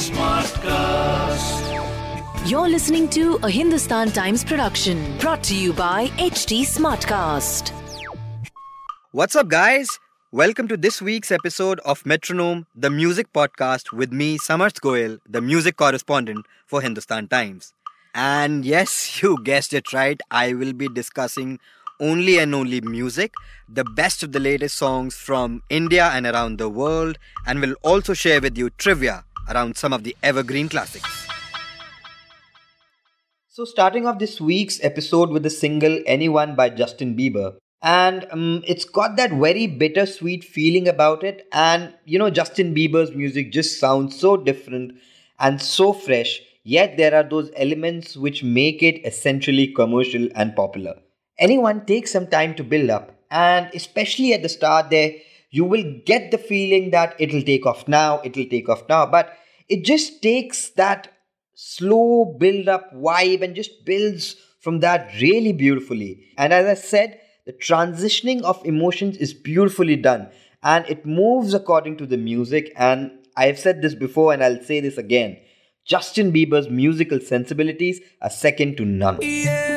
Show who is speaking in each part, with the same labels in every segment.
Speaker 1: Smartcast.
Speaker 2: You're listening to a Hindustan Times production brought to you by HT Smartcast.
Speaker 3: What's up, guys? Welcome to this week's episode of Metronome, the music podcast with me, Samarth Goel, the music correspondent for Hindustan Times. And yes, you guessed it right, I will be discussing only and only music, the best of the latest songs from India and around the world, and will also share with you trivia around some of the evergreen classics. So, starting off this week's episode with the single Anyone by Justin Bieber. And um, it's got that very bittersweet feeling about it. And you know, Justin Bieber's music just sounds so different and so fresh, yet there are those elements which make it essentially commercial and popular. Anyone takes some time to build up, and especially at the start, there you will get the feeling that it'll take off now, it'll take off now, but it just takes that slow build up vibe and just builds from that really beautifully. And as I said, the transitioning of emotions is beautifully done and it moves according to the music. And I've said this before and I'll say this again Justin Bieber's musical sensibilities are second to none.
Speaker 4: Not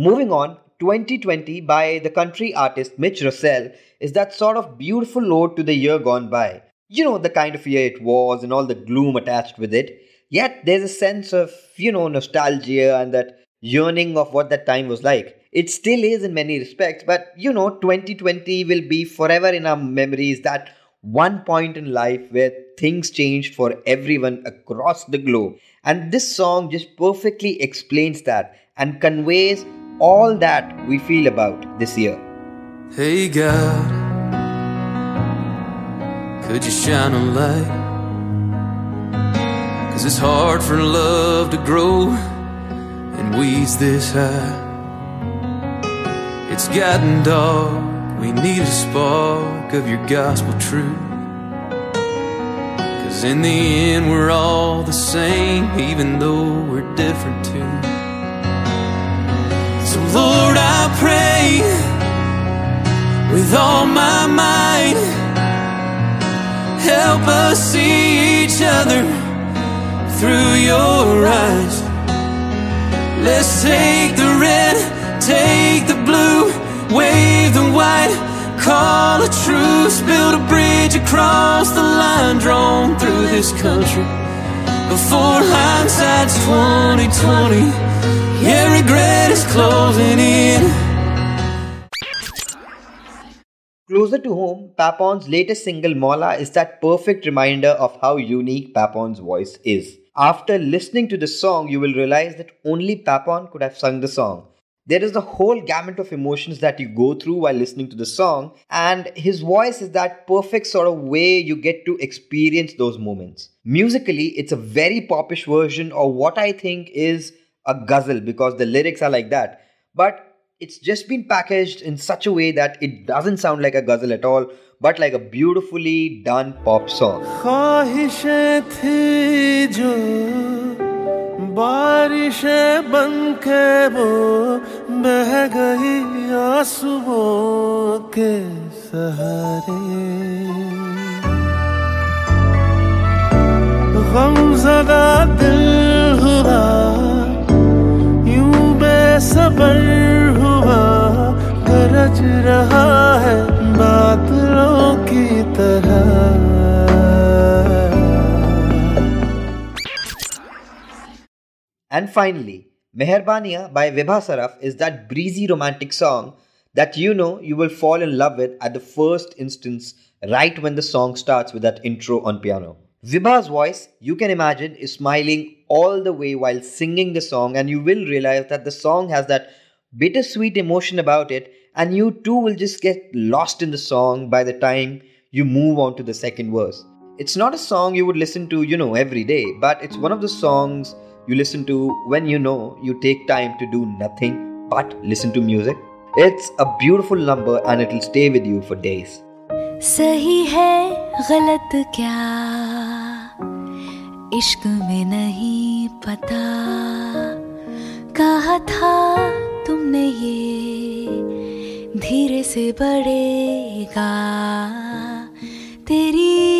Speaker 3: Moving on, 2020 by the country artist Mitch Rossell is that sort of beautiful ode to the year gone by. You know, the kind of year it was and all the gloom attached with it. Yet there's a sense of, you know, nostalgia and that yearning of what that time was like. It still is in many respects, but you know, 2020 will be forever in our memories that one point in life where things changed for everyone across the globe. And this song just perfectly explains that and conveys all that we feel about this year.
Speaker 4: Hey God, could you shine a light? Cause it's hard for love to grow in weeds this high. It's gotten dark, we need a spark of your gospel truth. Cause in the end, we're all the same, even though we're different too. Lord, I pray with all my might. Help us see each other through your eyes. Let's take the red, take the blue, wave the white, call a truce, build a bridge across the line drawn through this country. Before hindsight's 2020, yeah, regret is closing in.
Speaker 3: Closer to home, Papon's latest single Mola is that perfect reminder of how unique Papon's voice is. After listening to the song, you will realize that only Papon could have sung the song. There is a whole gamut of emotions that you go through while listening to the song, and his voice is that perfect sort of way you get to experience those moments. Musically, it's a very popish version of what I think is a ghazal because the lyrics are like that. But it's just been packaged in such a way that it doesn't sound like a ghazal at all but like a beautifully done pop song
Speaker 5: बारिशें बन के वो बह गई आंसुओं के सहारे। गमजदा दिल हुआ यूँ बेसबर हुआ। गरज रहा है बादलों की तरह।
Speaker 3: And finally, Mehrbaniya by Vibha Saraf is that breezy romantic song that you know you will fall in love with at the first instance right when the song starts with that intro on piano. Vibha's voice, you can imagine, is smiling all the way while singing the song, and you will realize that the song has that bittersweet emotion about it, and you too will just get lost in the song by the time you move on to the second verse. It's not a song you would listen to, you know, every day, but it's one of the songs you listen to when you know you take time to do nothing but listen to music. It's a beautiful number and it'll stay with you for days.
Speaker 6: सही है गलत क्या इश्क में नहीं पता कहा था तुमने ये धीरे से बढ़ेगा तेरी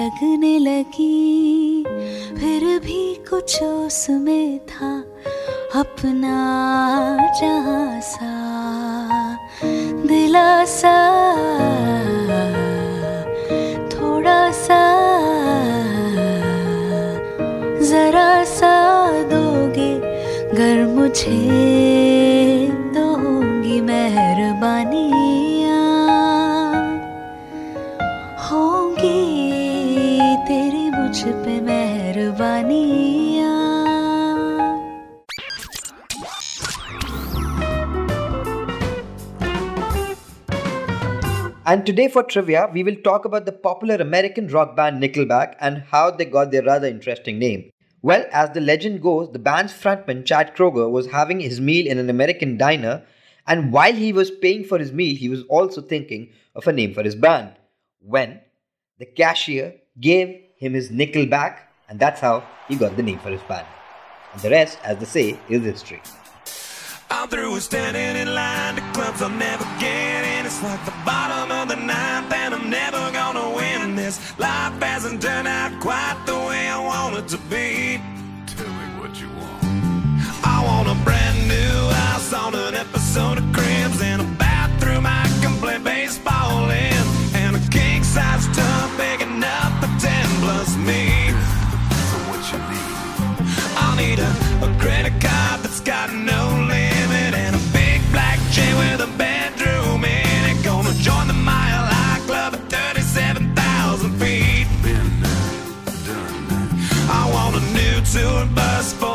Speaker 6: लगने लगी। फिर भी कुछ उसमें था अपना जहाँ सा। दिलासा, थोड़ा सा, जरा सा दोगे गर मुझे दोगी होंगी मुझ पे मेहरबानिया
Speaker 3: And today for trivia, we will talk about the popular American rock band Nickelback and how they got their rather interesting name. Well, as the legend goes, the band's frontman Chad Kroeger was having his meal in an American diner, and while he was paying for his meal, he was also thinking of a name for his band. When the cashier gave him his Nickelback, and that's how he got the name for his band. And the rest, as they say, is history.
Speaker 4: I'm through with standing in line to clubs I'll never get in. It's like the bottom of the ninth, and I'm never gonna win this. Life hasn't turned out quite the way I to be.
Speaker 7: Tell me what you want.
Speaker 4: I want a brand new house on an episode of me.
Speaker 7: So what you need?
Speaker 4: I'll need a, a credit card that's got no limit and a big black chain with a bedroom in it. Gonna join the Mile High Club at 37,000 feet.
Speaker 7: Been done.
Speaker 4: I want a new tour bus full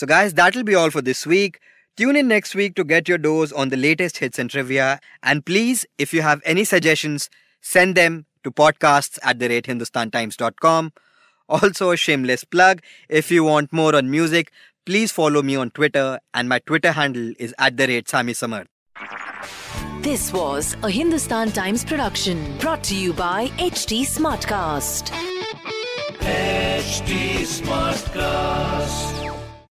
Speaker 3: So, guys, that'll be all for this week. Tune in next week to get your dose on the latest hits and trivia. And please, if you have any suggestions, send them to podcasts at the rate hindustantimes.com. Also, a shameless plug if you want more on music, please follow me on Twitter, and my Twitter handle is at the rate Sami Samar.
Speaker 2: This was a Hindustan Times production brought to you by HT Smartcast.
Speaker 1: HT Smartcast.